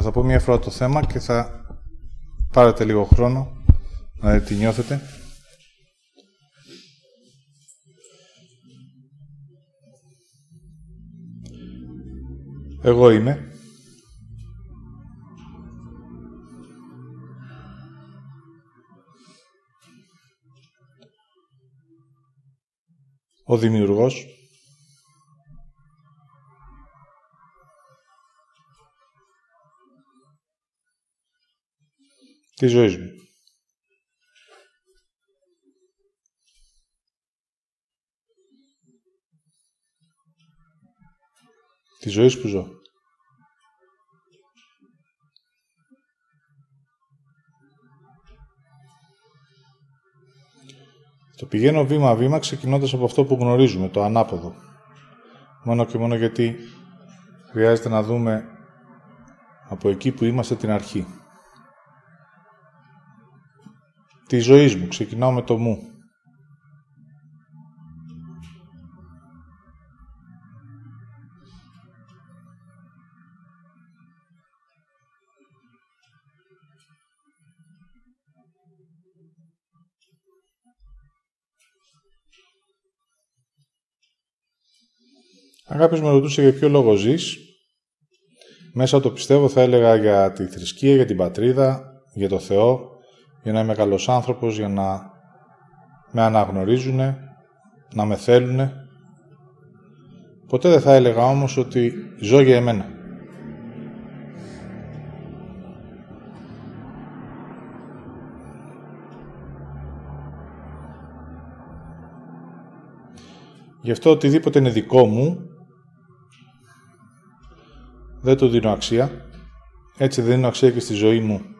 Θα πω μία φορά το θέμα και θα πάρετε λίγο χρόνο να δείτε τι νιώθετε. Εγώ είμαι. Ο δημιουργός. Της ζωής μου. Της ζωής που ζω. Το πηγαίνω βήμα-βήμα ξεκινώντας από αυτό που γνωρίζουμε, το ανάποδο. Μόνο και μόνο γιατί χρειάζεται να δούμε από εκεί που είμαστε την αρχή. Τη ζωή μου. Ξεκινάω με το μου. Αν κάποιος με ρωτούσε για ποιο λόγο ζεις, μέσα το πιστεύω θα έλεγα για τη θρησκεία, για την πατρίδα, για το Θεό, για να είμαι καλός άνθρωπος, για να με αναγνωρίζουν, να με θέλουν. Ποτέ δεν θα έλεγα όμως ότι ζω για εμένα. Γι' αυτό οτιδήποτε είναι δικό μου, δεν του δίνω αξία. Έτσι δεν δίνω αξία και στη ζωή μου.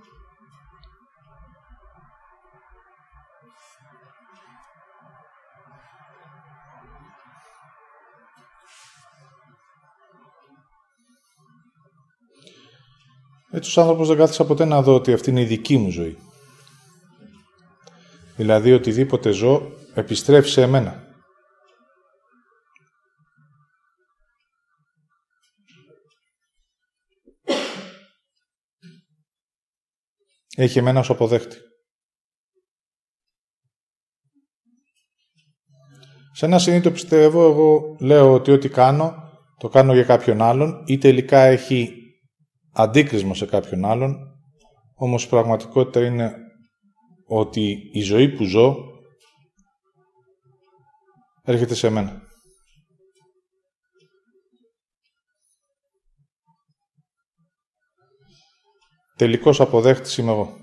Έτσι ως άνθρωπος δεν κάθισα ποτέ να δω ότι αυτή είναι η δική μου ζωή. Δηλαδή οτιδήποτε ζω επιστρέφει σε εμένα. Έχει εμένα ως αποδέχτη. Σε ένα συνήθω πιστεύω, εγώ λέω ότι ό,τι κάνω, το κάνω για κάποιον άλλον ή τελικά έχει αντίκρισμα σε κάποιον άλλον, όμως η πραγματικότητα είναι ότι η ζωή που ζω έρχεται σε μένα. Τελικός αποδέχτης είμαι εγώ.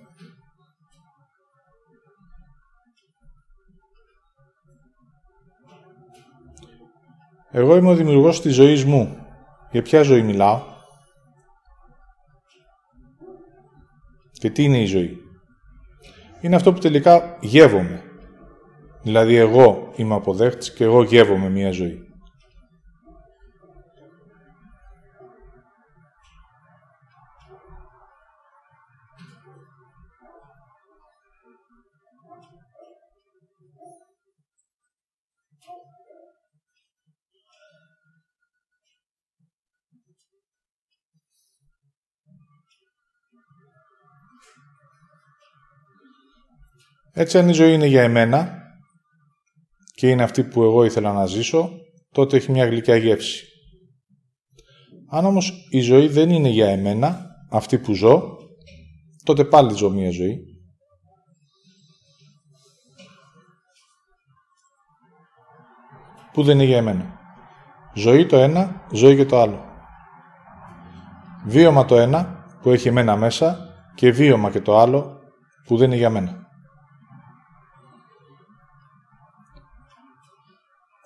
Εγώ είμαι ο δημιουργός της ζωής μου. Για ποια ζωή μιλάω; Και τι είναι η ζωή; Είναι αυτό που τελικά γεύομαι. Δηλαδή εγώ είμαι αποδέχτης και εγώ γεύομαι μία ζωή. Έτσι, αν η ζωή είναι για εμένα και είναι αυτή που εγώ ήθελα να ζήσω, τότε έχει μια γλυκιά γεύση. Αν όμως η ζωή δεν είναι για εμένα, αυτή που ζω, τότε πάλι ζω μια ζωή. Που δεν είναι για εμένα. Ζωή το ένα, ζωή και το άλλο. Βίωμα το ένα, που έχει εμένα μέσα, και βίωμα και το άλλο, που δεν είναι για μένα.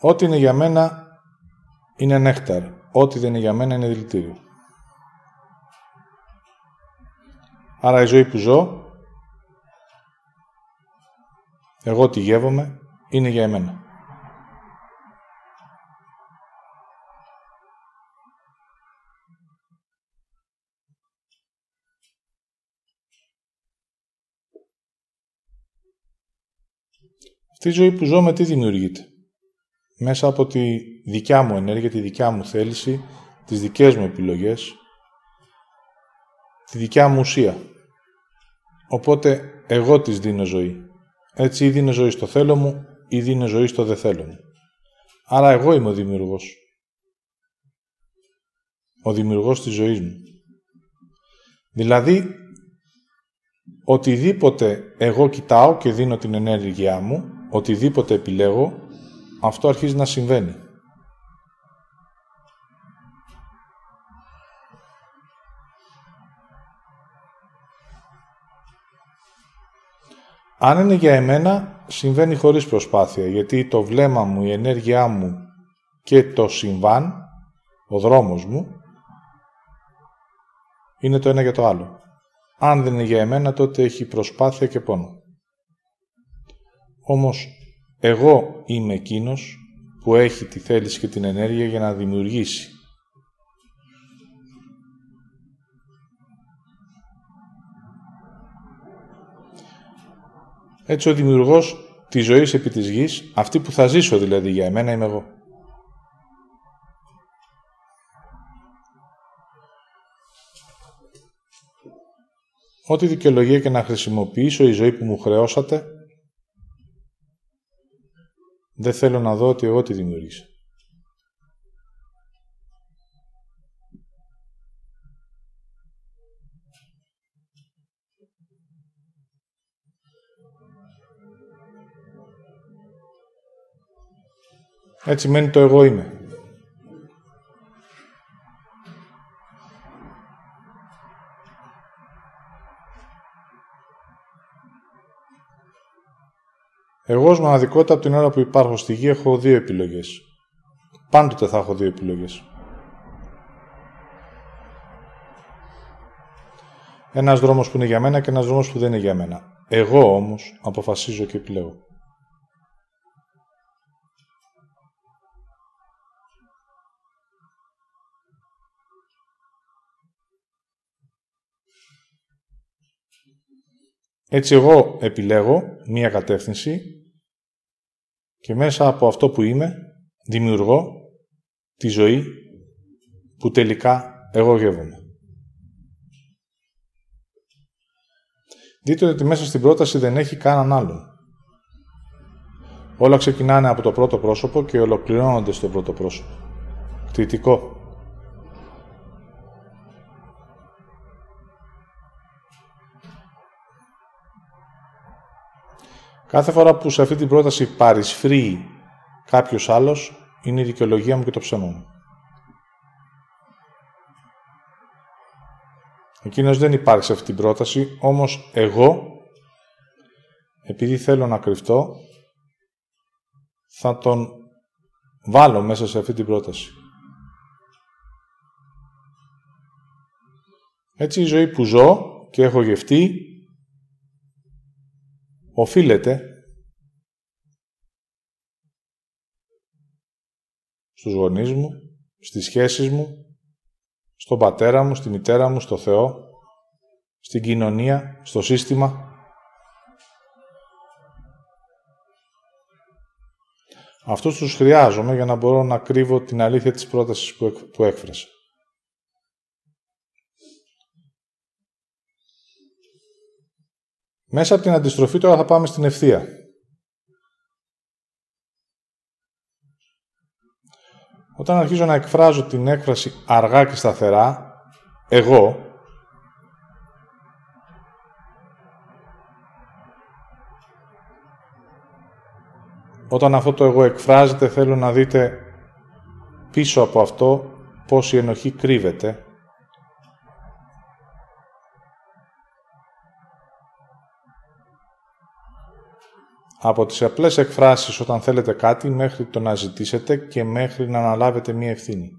Ό,τι είναι για μένα είναι νέκταρ. Ό,τι δεν είναι για μένα είναι δηλητήριο. Άρα η ζωή που ζω, εγώ τη γεύομαι, είναι για εμένα. Αυτή η ζωή που ζω με τι δημιουργείται; Μέσα από τη δικιά μου ενέργεια, τη δικιά μου θέληση, τις δικές μου επιλογές, τη δικιά μου ουσία. Οπότε εγώ της δίνω ζωή. Έτσι ή δίνω ζωή στο θέλω μου ή δίνω ζωή στο δεν θέλω μου. Άρα εγώ είμαι ο δημιουργός. Ο δημιουργός της ζωής μου. Δηλαδή, οτιδήποτε εγώ κοιτάω και δίνω την ενέργειά μου, οτιδήποτε επιλέγω, αυτό αρχίζει να συμβαίνει. Αν είναι για εμένα, συμβαίνει χωρίς προσπάθεια, γιατί το βλέμμα μου, η ενέργειά μου και το συμβάν, ο δρόμος μου, είναι το ένα για το άλλο. Αν δεν είναι για εμένα, τότε έχει προσπάθεια και πόνο. Όμως, εγώ είμαι εκείνος που έχει τη θέληση και την ενέργεια για να δημιουργήσει. Έτσι ο δημιουργός της ζωής επί της γης, αυτή που θα ζήσω δηλαδή για εμένα είμαι εγώ. Ό,τι δικαιολογία και να χρησιμοποιήσω η ζωή που μου χρεώσατε, δεν θέλω να δω ότι εγώ τη δημιούργησα. Έτσι μένει το εγώ είμαι. Εγώ ως μοναδικότητα από την ώρα που υπάρχω στη γη έχω δύο επιλογές. Πάντοτε θα έχω δύο επιλογές. Ένας δρόμος που είναι για μένα και ένας δρόμος που δεν είναι για μένα. Εγώ όμως αποφασίζω και επιλέγω. Έτσι εγώ επιλέγω μία κατεύθυνση και μέσα από αυτό που είμαι δημιουργώ τη ζωή που τελικά εγώ γεύομαι. Δείτε ότι μέσα στην πρόταση δεν έχει κανέναν άλλον. Όλα ξεκινάνε από το πρώτο πρόσωπο και ολοκληρώνονται στο πρώτο πρόσωπο. Κτητικό. Κάθε φορά που σε αυτή την πρόταση παρισφρεί κάποιος άλλος, είναι η δικαιολογία μου και το ψέμα μου. Εκείνος δεν υπάρχει σε αυτή την πρόταση, όμως εγώ, επειδή θέλω να κρυφτώ, θα τον βάλω μέσα σε αυτή την πρόταση. Έτσι η ζωή που ζω και έχω γευτεί οφείλεται στους γονείς μου, στις σχέσεις μου, στον πατέρα μου, στη μητέρα μου, στο Θεό, στην κοινωνία, στο σύστημα. Αυτούς τους χρειάζομαι για να μπορώ να κρύβω την αλήθεια της πρότασης που έκφρασα. Μέσα από την αντιστροφή τώρα θα πάμε στην ευθεία. Όταν αρχίζω να εκφράζω την έκφραση αργά και σταθερά, εγώ, όταν αυτό το εγώ εκφράζεται, θέλω να δείτε πίσω από αυτό πώς η ενοχή κρύβεται Από τις απλές εκφράσεις όταν θέλετε κάτι μέχρι το να ζητήσετε και μέχρι να αναλάβετε μία ευθύνη.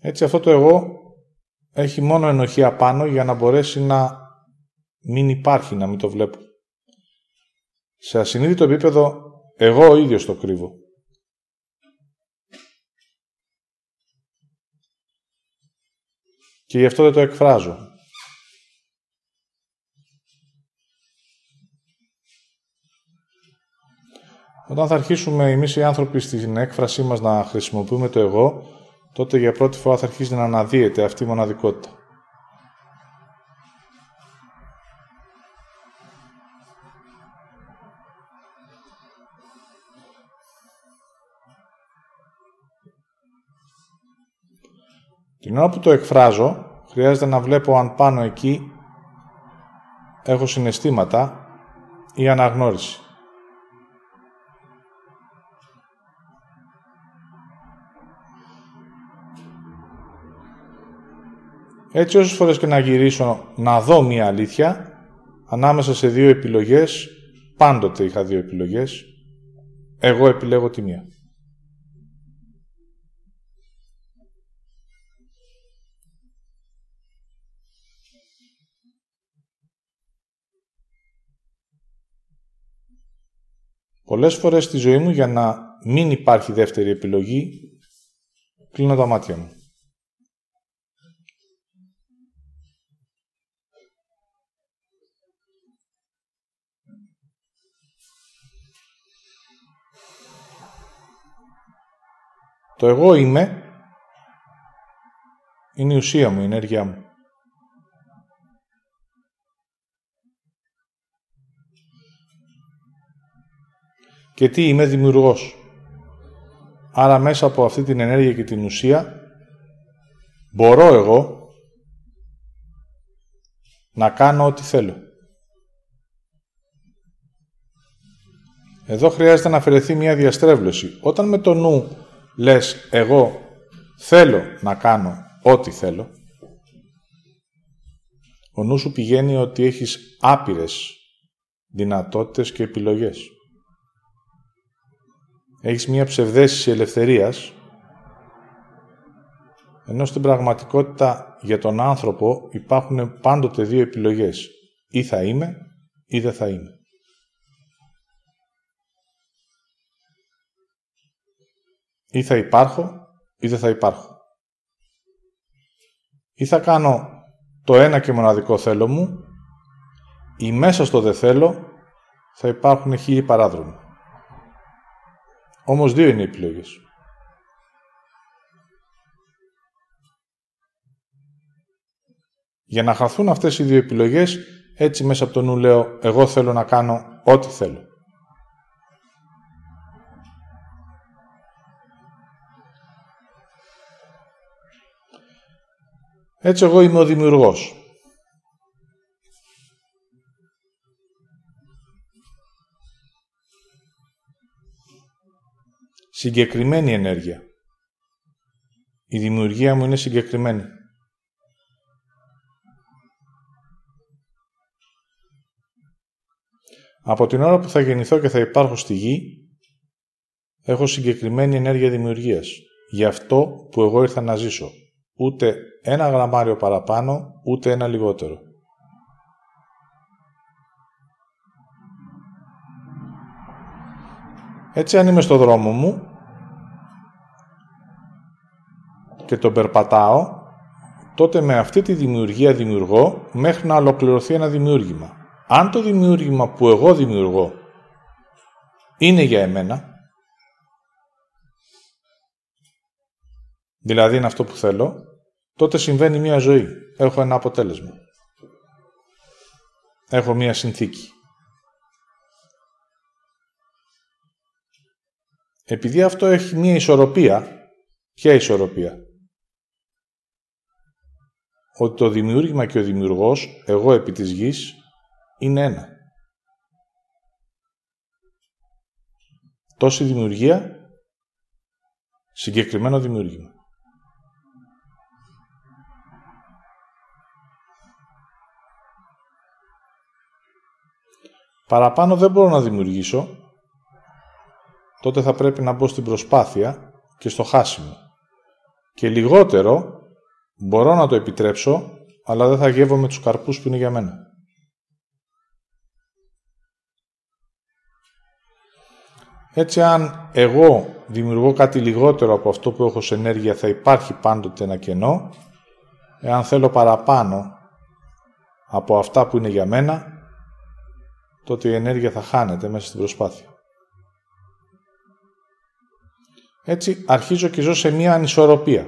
Έτσι αυτό το εγώ έχει μόνο ενοχή απάνω για να μπορέσει να μην υπάρχει, να μην το βλέπω. Σε ασυνείδητο επίπεδο εγώ ο ίδιος το κρύβω. Και γι' αυτό δεν το εκφράζω. Όταν θα αρχίσουμε εμείς οι άνθρωποι στην έκφρασή μας να χρησιμοποιούμε το εγώ, τότε για πρώτη φορά θα αρχίσει να αναδύεται αυτή η μοναδικότητα. Την ώρα που το εκφράζω, χρειάζεται να βλέπω αν πάνω εκεί έχω συναισθήματα ή αναγνώριση. Έτσι όσες φορές και να γυρίσω να δω μία αλήθεια, ανάμεσα σε δύο επιλογές, πάντοτε είχα δύο επιλογές, εγώ επιλέγω τη μία. Πολλές φορές στη ζωή μου για να μην υπάρχει δεύτερη επιλογή, κλείνω τα μάτια μου. Το εγώ είμαι είναι η ουσία μου, η ενέργειά μου. Και τι είμαι δημιουργός. Άρα μέσα από αυτή την ενέργεια και την ουσία μπορώ εγώ να κάνω ό,τι θέλω. Εδώ χρειάζεται να αφαιρεθεί μια διαστρέβλωση. Όταν με το νου λες εγώ θέλω να κάνω ό,τι θέλω, ο νους σου πηγαίνει ότι έχεις άπειρες δυνατότητες και επιλογές. Έχεις μία ψευδέστηση ελευθερίας, ενώ στην πραγματικότητα για τον άνθρωπο υπάρχουν πάντοτε δύο επιλογές. Ή θα είμαι ή δεν θα είμαι. Ή θα υπάρχω ή δεν θα υπάρχω. Ή θα κάνω το ένα και μοναδικό θέλω μου ή μέσα στο δεν θέλω θα υπάρχουν χίλιοι παράδρομοι. Όμως δύο είναι οι επιλογές. Για να χαθούν αυτές οι δύο επιλογές, έτσι μέσα από το νου λέω, εγώ θέλω να κάνω ό,τι θέλω. Έτσι εγώ είμαι ο δημιουργός. Συγκεκριμένη ενέργεια. Η δημιουργία μου είναι συγκεκριμένη. Από την ώρα που θα γεννηθώ και θα υπάρχω στη γη, έχω συγκεκριμένη ενέργεια δημιουργίας. Γι' αυτό που εγώ ήρθα να ζήσω ούτε ένα γραμμάριο παραπάνω, ούτε ένα λιγότερο. Έτσι αν είμαι στο δρόμο μου και τον περπατάω, τότε με αυτή τη δημιουργία δημιουργώ μέχρι να ολοκληρωθεί ένα δημιούργημα. Αν το δημιούργημα που εγώ δημιουργώ είναι για εμένα, δηλαδή είναι αυτό που θέλω, τότε συμβαίνει μία ζωή. Έχω ένα αποτέλεσμα. Έχω μία συνθήκη. Επειδή αυτό έχει μία ισορροπία, ποια ισορροπία; Ότι το δημιούργημα και ο δημιουργός, εγώ επί της γης, είναι ένα. Τόση δημιουργία, συγκεκριμένο δημιούργημα. Παραπάνω δεν μπορώ να δημιουργήσω, τότε θα πρέπει να μπω στην προσπάθεια και στο χάσιμο. Και λιγότερο μπορώ να το επιτρέψω, αλλά δεν θα γεύω τους καρπούς που είναι για μένα. Έτσι, αν εγώ δημιουργώ κάτι λιγότερο από αυτό που έχω σε ενέργεια, θα υπάρχει πάντοτε ένα κενό. Εάν θέλω παραπάνω από αυτά που είναι για μένα, τότε η ενέργεια θα χάνεται μέσα στην προσπάθεια. Έτσι αρχίζω και ζω σε μία ανισορροπία.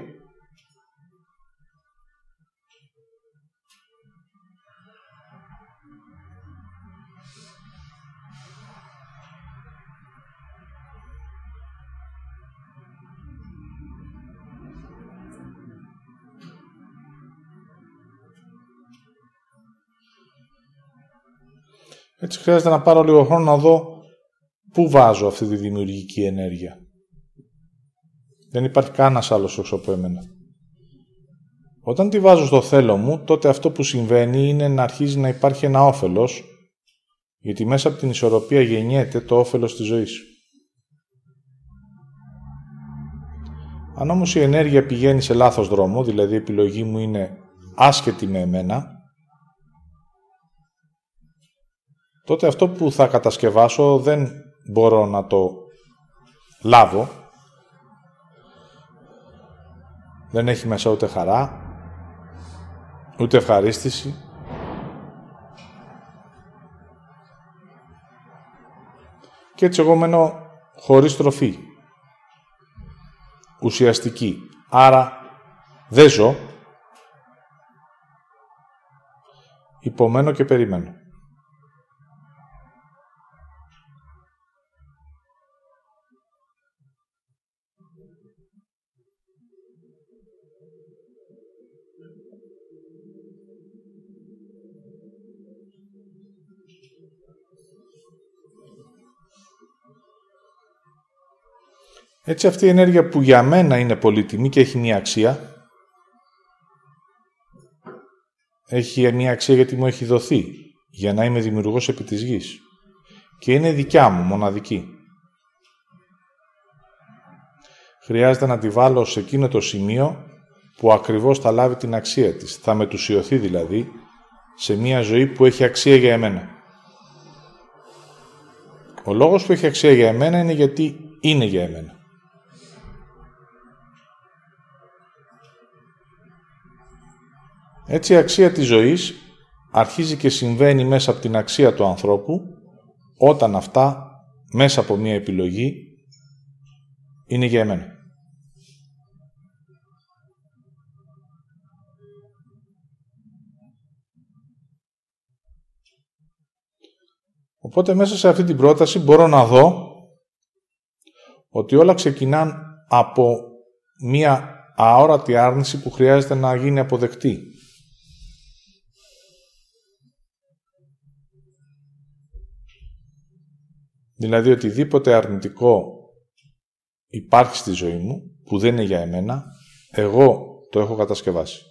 Έτσι χρειάζεται να πάρω λίγο χρόνο να δω πού βάζω αυτή τη δημιουργική ενέργεια. Δεν υπάρχει κανένας άλλος έξω από εμένα. Όταν τη βάζω στο θέλω μου, τότε αυτό που συμβαίνει είναι να αρχίζει να υπάρχει ένα όφελος, γιατί μέσα από την ισορροπία γεννιέται το όφελος της ζωής. Αν όμως η ενέργεια πηγαίνει σε λάθος δρόμο, δηλαδή η επιλογή μου είναι άσχετη με εμένα, τότε αυτό που θα κατασκευάσω δεν μπορώ να το λάβω. Δεν έχει μέσα ούτε χαρά, ούτε ευχαρίστηση. Και έτσι εγώ μένω χωρίς τροφή. Ουσιαστική. Άρα δεν ζω. Υπομένω και περιμένω. Έτσι αυτή η ενέργεια που για μένα είναι πολύτιμη και έχει μία αξία, έχει μία αξία γιατί μου έχει δοθεί για να είμαι δημιουργός επί της γης και είναι δικιά μου, μοναδική. Χρειάζεται να τη βάλω σε εκείνο το σημείο που ακριβώς θα λάβει την αξία της. Θα μετουσιωθεί δηλαδή σε μία ζωή που έχει αξία για εμένα. Ο λόγος που έχει αξία για εμένα είναι γιατί είναι για εμένα. Έτσι η αξία της ζωής αρχίζει και συμβαίνει μέσα από την αξία του ανθρώπου όταν αυτά μέσα από μία επιλογή είναι για εμένα. Οπότε μέσα σε αυτή την πρόταση μπορώ να δω ότι όλα ξεκινάν από μία αόρατη άρνηση που χρειάζεται να γίνει αποδεκτή. Δηλαδή οτιδήποτε αρνητικό υπάρχει στη ζωή μου, που δεν είναι για εμένα, εγώ το έχω κατασκευάσει.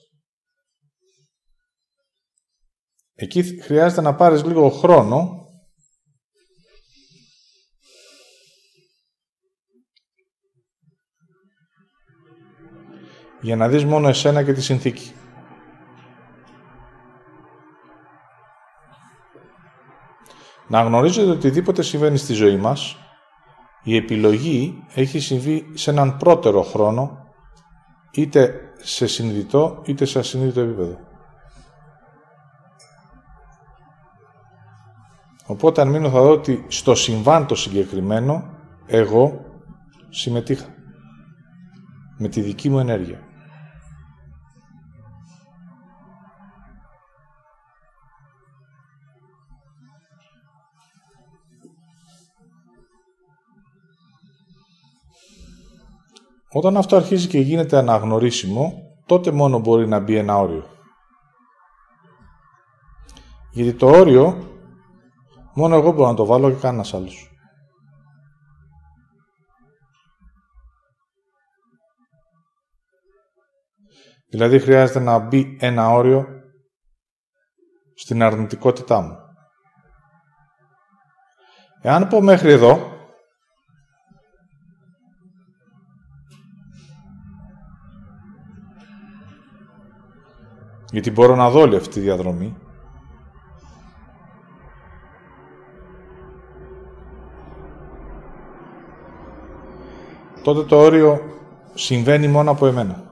Εκεί χρειάζεται να πάρεις λίγο χρόνο για να δεις μόνο εσένα και τη συνθήκη. Να γνωρίζετε ότι οτιδήποτε συμβαίνει στη ζωή μας, η επιλογή έχει συμβεί σε έναν πρώτερο χρόνο, είτε σε συνειδητό είτε σε ασυνείδητο επίπεδο. Οπότε αν μείνω θα δω ότι στο συμβάν το συγκεκριμένο, εγώ συμμετείχα με τη δική μου ενέργεια. Όταν αυτό αρχίζει και γίνεται αναγνωρίσιμο, τότε μόνο μπορεί να μπει ένα όριο. Γιατί το όριο, μόνο εγώ μπορώ να το βάλω και κανένας άλλος. Δηλαδή χρειάζεται να μπει ένα όριο στην αρνητικότητά μου. Εάν πω μέχρι εδώ, γιατί μπορώ να δω όλη αυτή τη διαδρομή. Τότε το όριο συμβαίνει μόνο από εμένα.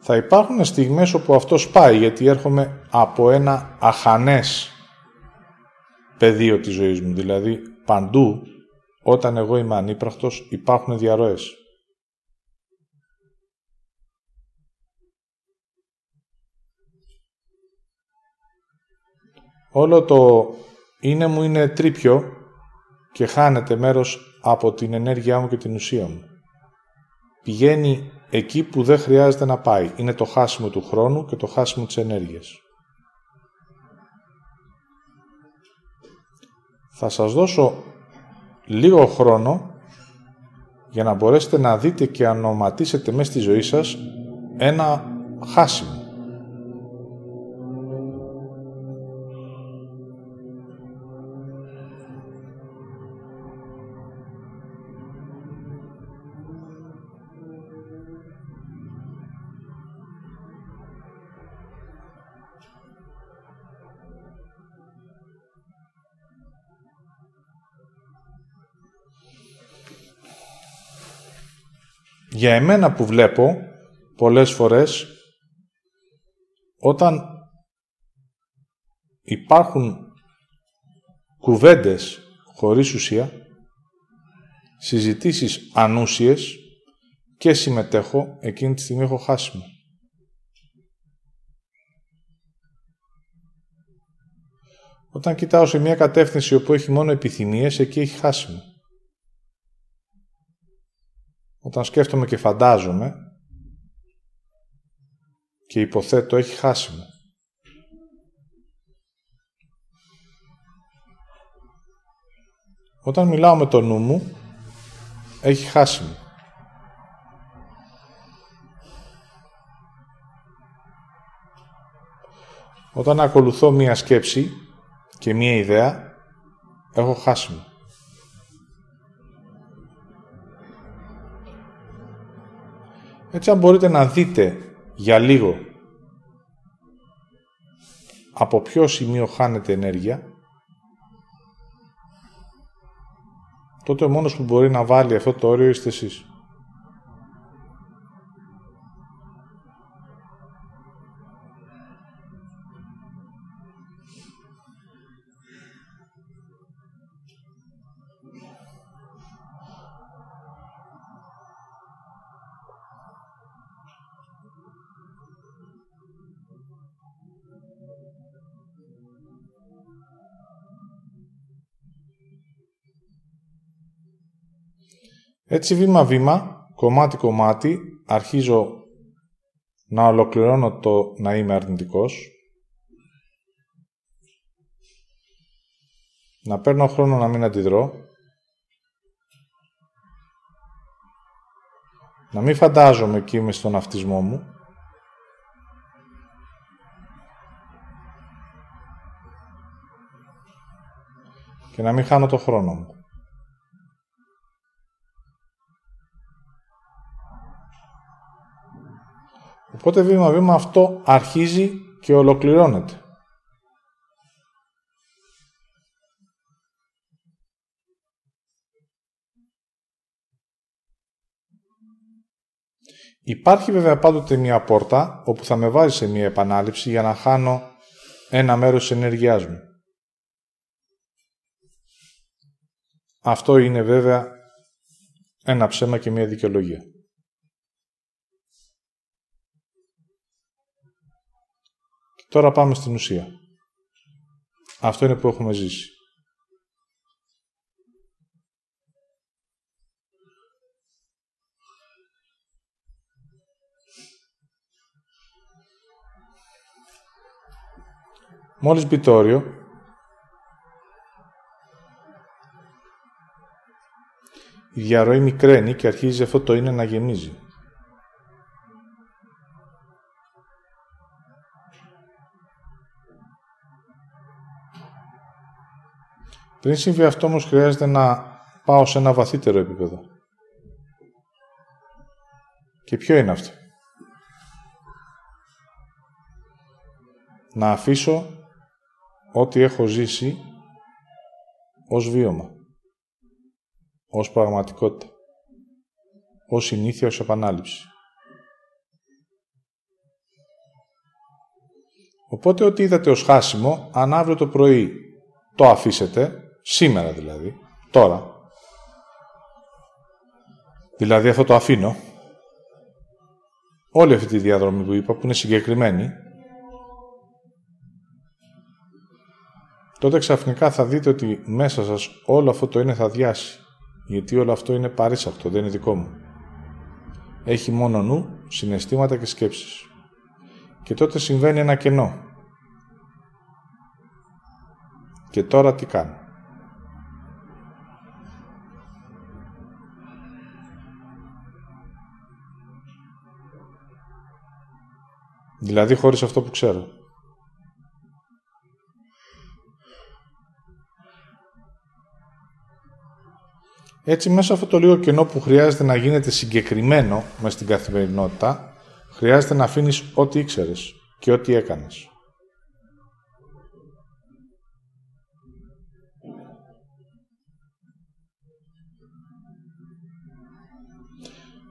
Θα υπάρχουν στιγμές όπου αυτό σπάει, γιατί έρχομαι από ένα αχανές πεδίο της ζωής μου. Δηλαδή, παντού, όταν εγώ είμαι ανύπραχτος, υπάρχουν διαρροές. Όλο το είναι μου είναι τρίπιο και χάνεται μέρος από την ενέργειά μου και την ουσία μου. Πηγαίνει εκεί που δεν χρειάζεται να πάει. Είναι το χάσιμο του χρόνου και το χάσιμο της ενέργειας. Θα σας δώσω λίγο χρόνο για να μπορέσετε να δείτε και να ονοματίσετε μέσα στη ζωή σας ένα χάσιμο. Για εμένα που βλέπω πολλές φορές όταν υπάρχουν κουβέντες χωρίς ουσία, συζητήσεις ανούσιες και συμμετέχω, εκείνη τη στιγμή έχω χάσιμο. Όταν κοιτάω σε μια κατεύθυνση όπου έχει μόνο επιθυμίες, εκεί έχει χάσιμο. Όταν σκέφτομαι και φαντάζομαι και υποθέτω έχει χάσιμο. Όταν μιλάω με το νου μου, έχει χάσιμο. Όταν ακολουθώ μία σκέψη και μία ιδέα, έχω χάσιμο. Έτσι αν μπορείτε να δείτε για λίγο από ποιο σημείο χάνεται ενέργεια, τότε ο μόνος που μπορεί να βάλει αυτό το όριο είστε εσείς. Έτσι βήμα-βήμα, κομμάτι-κομμάτι, αρχίζω να ολοκληρώνω το να είμαι αρνητικός, να παίρνω χρόνο να μην αντιδρώ, να μην φαντάζομαι εκεί είμαι στον αυτισμό μου, και να μην χάνω το χρόνο μου. Οπότε βήμα-βήμα αυτό αρχίζει και ολοκληρώνεται. Υπάρχει βέβαια πάντοτε μια πόρτα όπου θα με βάζει σε μια επανάληψη για να χάνω ένα μέρος της ενέργειάς μου. Αυτό είναι βέβαια ένα ψέμα και μια δικαιολογία. Τώρα πάμε στην ουσία. Αυτό είναι που έχουμε ζήσει. Μόλις μπει το όριο, η διαρροή μικραίνει και αρχίζει αυτό το είναι να γεμίζει. Πριν συμβεί αυτό όμως χρειάζεται να πάω σε ένα βαθύτερο επίπεδο. Και ποιο είναι αυτό; Να αφήσω ό,τι έχω ζήσει ως βίωμα, ως πραγματικότητα, ως συνήθεια, ως επανάληψη. Οπότε ό,τι είδατε ως χάσιμο, αν αύριο το πρωί το αφήσετε, Σήμερα δηλαδή. Τώρα. Δηλαδή αυτό το αφήνω. Όλη αυτή τη διαδρομή που είπα, που είναι συγκεκριμένη, τότε ξαφνικά θα δείτε ότι μέσα σας όλο αυτό το είναι θα διάσει. Γιατί όλο αυτό είναι παρήσακτο, δεν είναι δικό μου. Έχει μόνο νου, συναισθήματα και σκέψεις. Και τότε συμβαίνει ένα κενό. Και τώρα τι κάνω; Δηλαδή χωρίς αυτό που ξέρω. Έτσι, μέσα αυτό το λίγο κενό που χρειάζεται να γίνεται συγκεκριμένο μες στην καθημερινότητα, χρειάζεται να αφήνεις ό,τι ήξερες και ό,τι έκανες.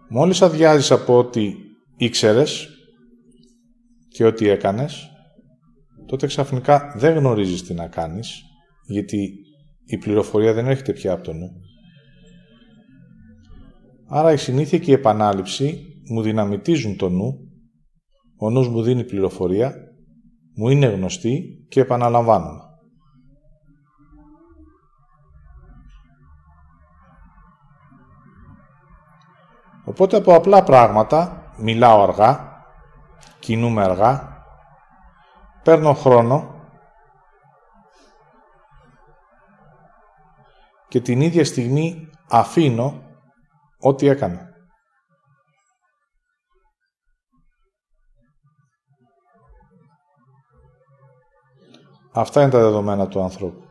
Μόλις αδειάζεις από ό,τι ήξερες και ό,τι έκανες, τότε ξαφνικά δεν γνωρίζεις τι να κάνεις, γιατί η πληροφορία δεν έρχεται πια από το νου. Άρα η συνήθεια και η επανάληψη μου δυναμητίζουν το νου, ο νους μου δίνει πληροφορία, μου είναι γνωστή και επαναλαμβάνομαι. Οπότε από απλά πράγματα μιλάω αργά, κινούμε αργά, παίρνω χρόνο και την ίδια στιγμή αφήνω ό,τι έκανα. Αυτά είναι τα δεδομένα του ανθρώπου.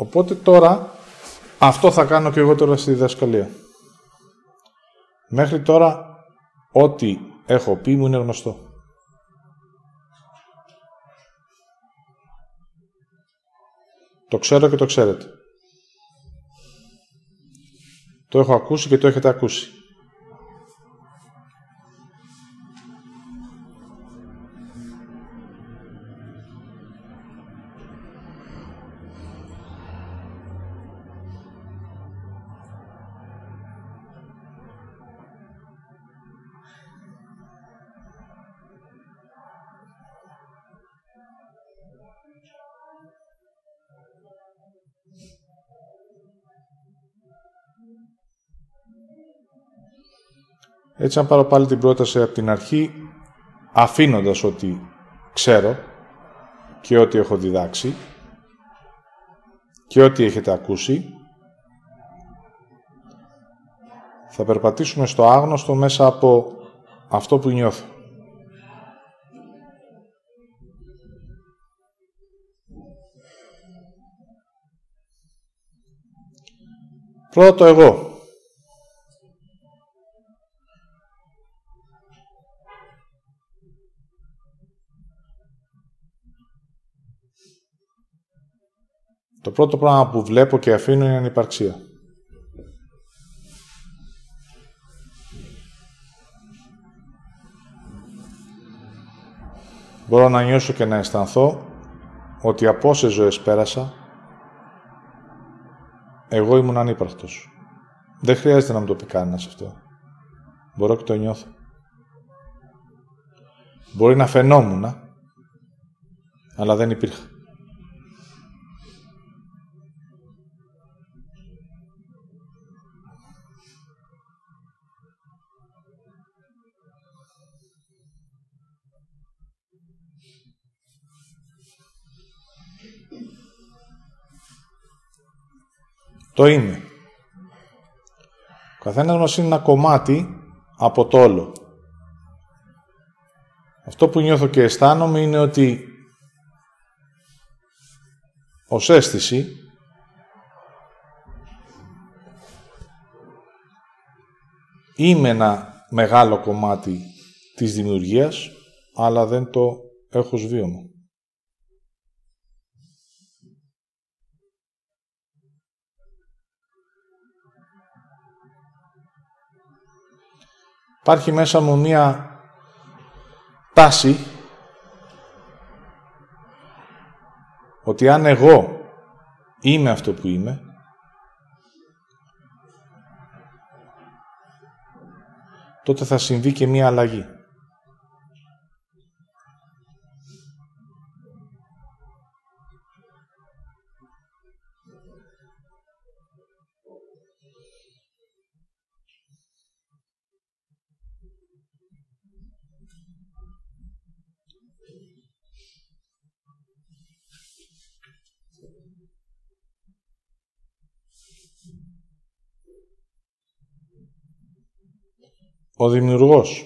Οπότε τώρα αυτό θα κάνω και εγώ τώρα στη διδασκαλία. Μέχρι τώρα ό,τι έχω πει μου είναι γνωστό. Το ξέρω και το ξέρετε. Το έχω ακούσει και το έχετε ακούσει. Έτσι, αν πάρω πάλι την πρόταση από την αρχή, αφήνοντας ότι ξέρω και ό,τι έχω διδάξει και ό,τι έχετε ακούσει, θα περπατήσουμε στο άγνωστο μέσα από αυτό που νιώθω. Πρώτο εγώ. Το πρώτο πράγμα που βλέπω και αφήνω είναι η ανυπαρξία. Μπορώ να νιώσω και να αισθανθώ ότι από όσες ζωές πέρασα, εγώ ήμουν ανύπαρκτος. Δεν χρειάζεται να μου το πει κανένας αυτό. Μπορώ και το νιώθω. Μπορεί να φαινόμουν, αλλά δεν υπήρχα. Το είμαι. Ο καθένας μας είναι ένα κομμάτι από το όλο. Αυτό που νιώθω και αισθάνομαι είναι ότι ως αίσθηση είμαι ένα μεγάλο κομμάτι της δημιουργίας, αλλά δεν το έχω σβίωμα. Υπάρχει μέσα μου μία τάση ότι αν εγώ είμαι αυτό που είμαι, τότε θα συμβεί και μία αλλαγή. Ο δημιουργός.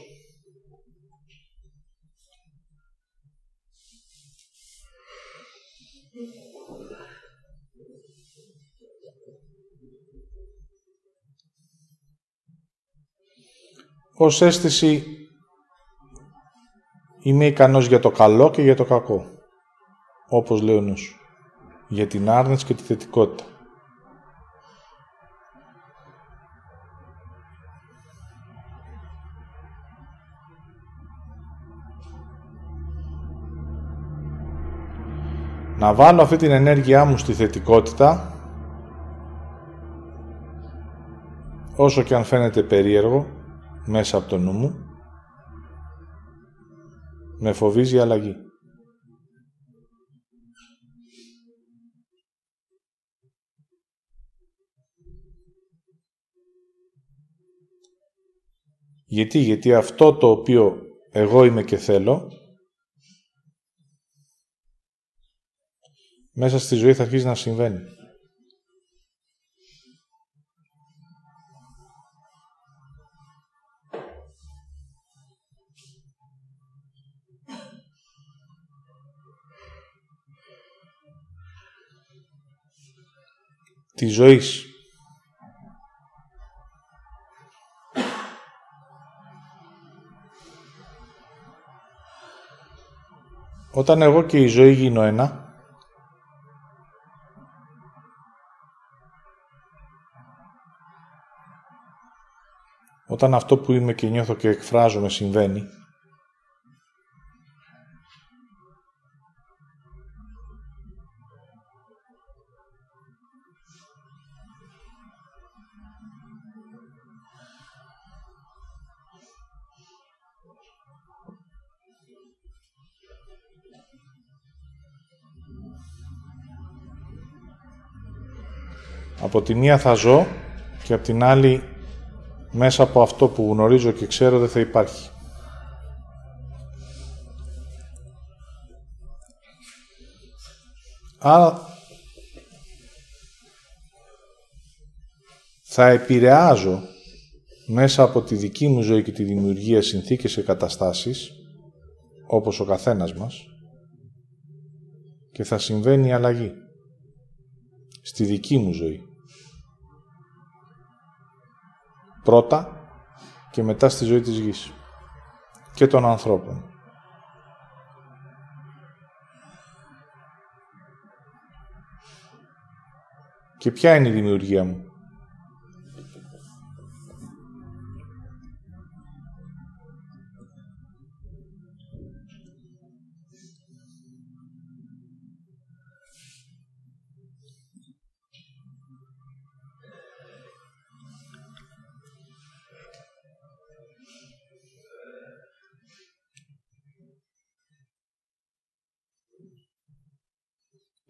Ως αίσθηση είμαι ικανός για το καλό και για το κακό, όπως λέει ο νους, για την άρνηση και τη θετικότητα. Να βάλω αυτή την ενέργειά μου στη θετικότητα όσο και αν φαίνεται περίεργο μέσα από το νου μου με φοβίζει η αλλαγή. Γιατί, γιατί αυτό το οποίο εγώ είμαι και θέλω μέσα στη ζωή θα αρχίσει να συμβαίνει. Τη ζωής. Όταν εγώ και η ζωή γίνω ένα, Όταν αυτό που είμαι και νιώθω και εκφράζομαι συμβαίνει, Από τη μία θα ζω και από την άλλη μέσα από αυτό που γνωρίζω και ξέρω δεν θα υπάρχει. Άρα θα επηρεάζω μέσα από τη δική μου ζωή και τη δημιουργία συνθήκες και καταστάσεις, όπως ο καθένας μας, και θα συμβαίνει η αλλαγή στη δική μου ζωή. Πρώτα και μετά στη ζωή της γης και των ανθρώπων. Και ποια είναι η δημιουργία μου;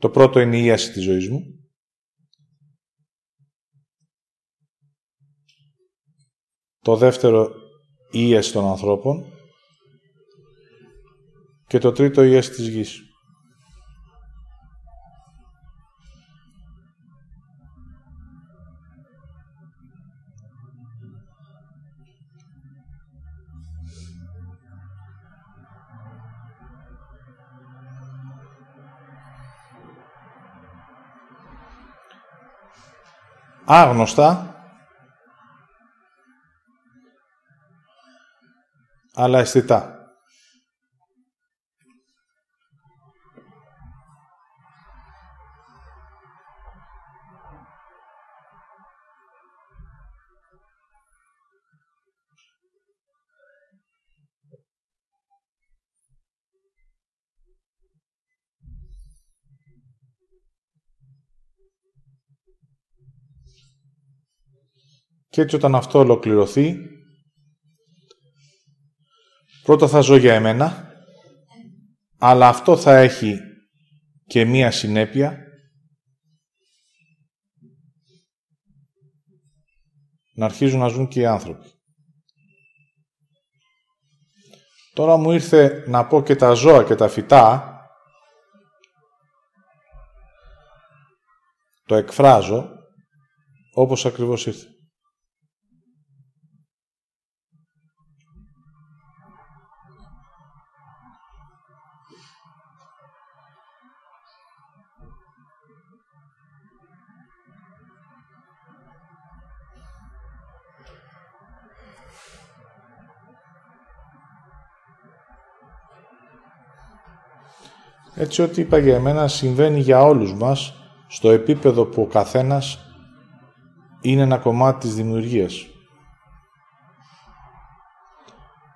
Το πρώτο είναι η ίαση της ζωής μου. Το δεύτερο, η ίαση των ανθρώπων. Και το τρίτο, η ίαση της γης. Άγνωστα, αλλά αισθητά. Και έτσι όταν αυτό ολοκληρωθεί, πρώτα θα ζω για εμένα, αλλά αυτό θα έχει και μία συνέπεια να αρχίζουν να ζουν και οι άνθρωποι. Τώρα μου ήρθε να πω και τα ζώα και τα φυτά, το εκφράζω όπως ακριβώς ήρθε. Έτσι ό,τι είπα για εμένα συμβαίνει για όλους μας στο επίπεδο που ο καθένας είναι ένα κομμάτι της δημιουργίας.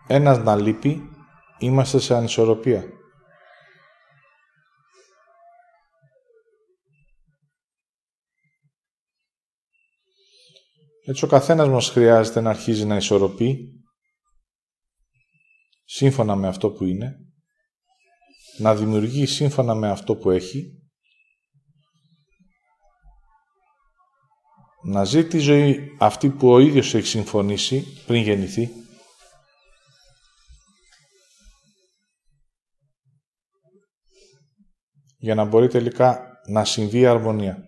Ένας να λείπει, είμαστε σε ανισορροπία. Έτσι ο καθένας μας χρειάζεται να αρχίζει να ισορροπεί σύμφωνα με αυτό που είναι, να δημιουργεί σύμφωνα με αυτό που έχει, να ζει τη ζωή αυτή που ο ίδιος έχει συμφωνήσει πριν γεννηθεί, για να μπορεί τελικά να συμβεί η αρμονία.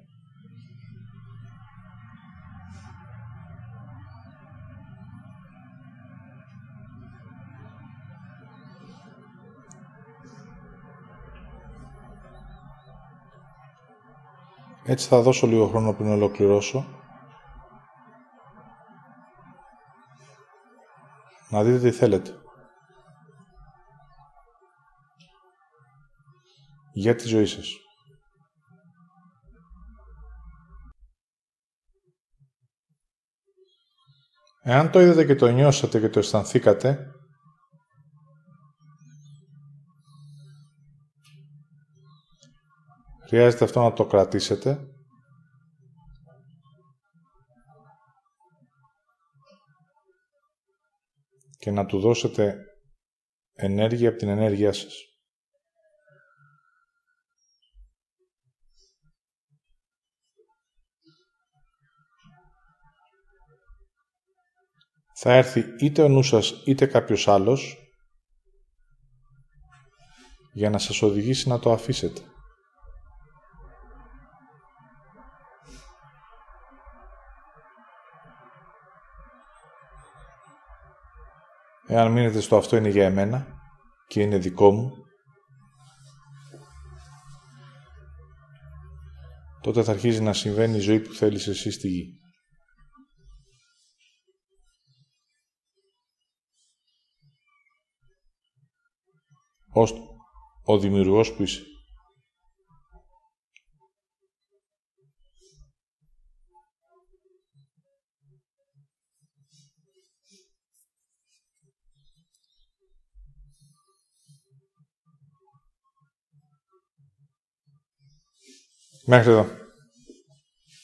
Έτσι θα δώσω λίγο χρόνο πριν ολοκληρώσω. Να δείτε τι θέλετε. Για τη ζωή σας. Εάν το είδατε και το νιώσατε και το αισθανθήκατε, Χρειάζεται αυτό να το κρατήσετε. Και να του δώσετε ενέργεια από την ενέργειά σας. Θα έρθει είτε ο νους σας είτε κάποιος άλλος για να σας οδηγήσει να το αφήσετε. Εάν μείνετε στο αυτό είναι για εμένα και είναι δικό μου, τότε θα αρχίζει να συμβαίνει η ζωή που θέλεις εσύ στη γη. Ως ο δημιουργός που είσαι. Μέχρι εδώ.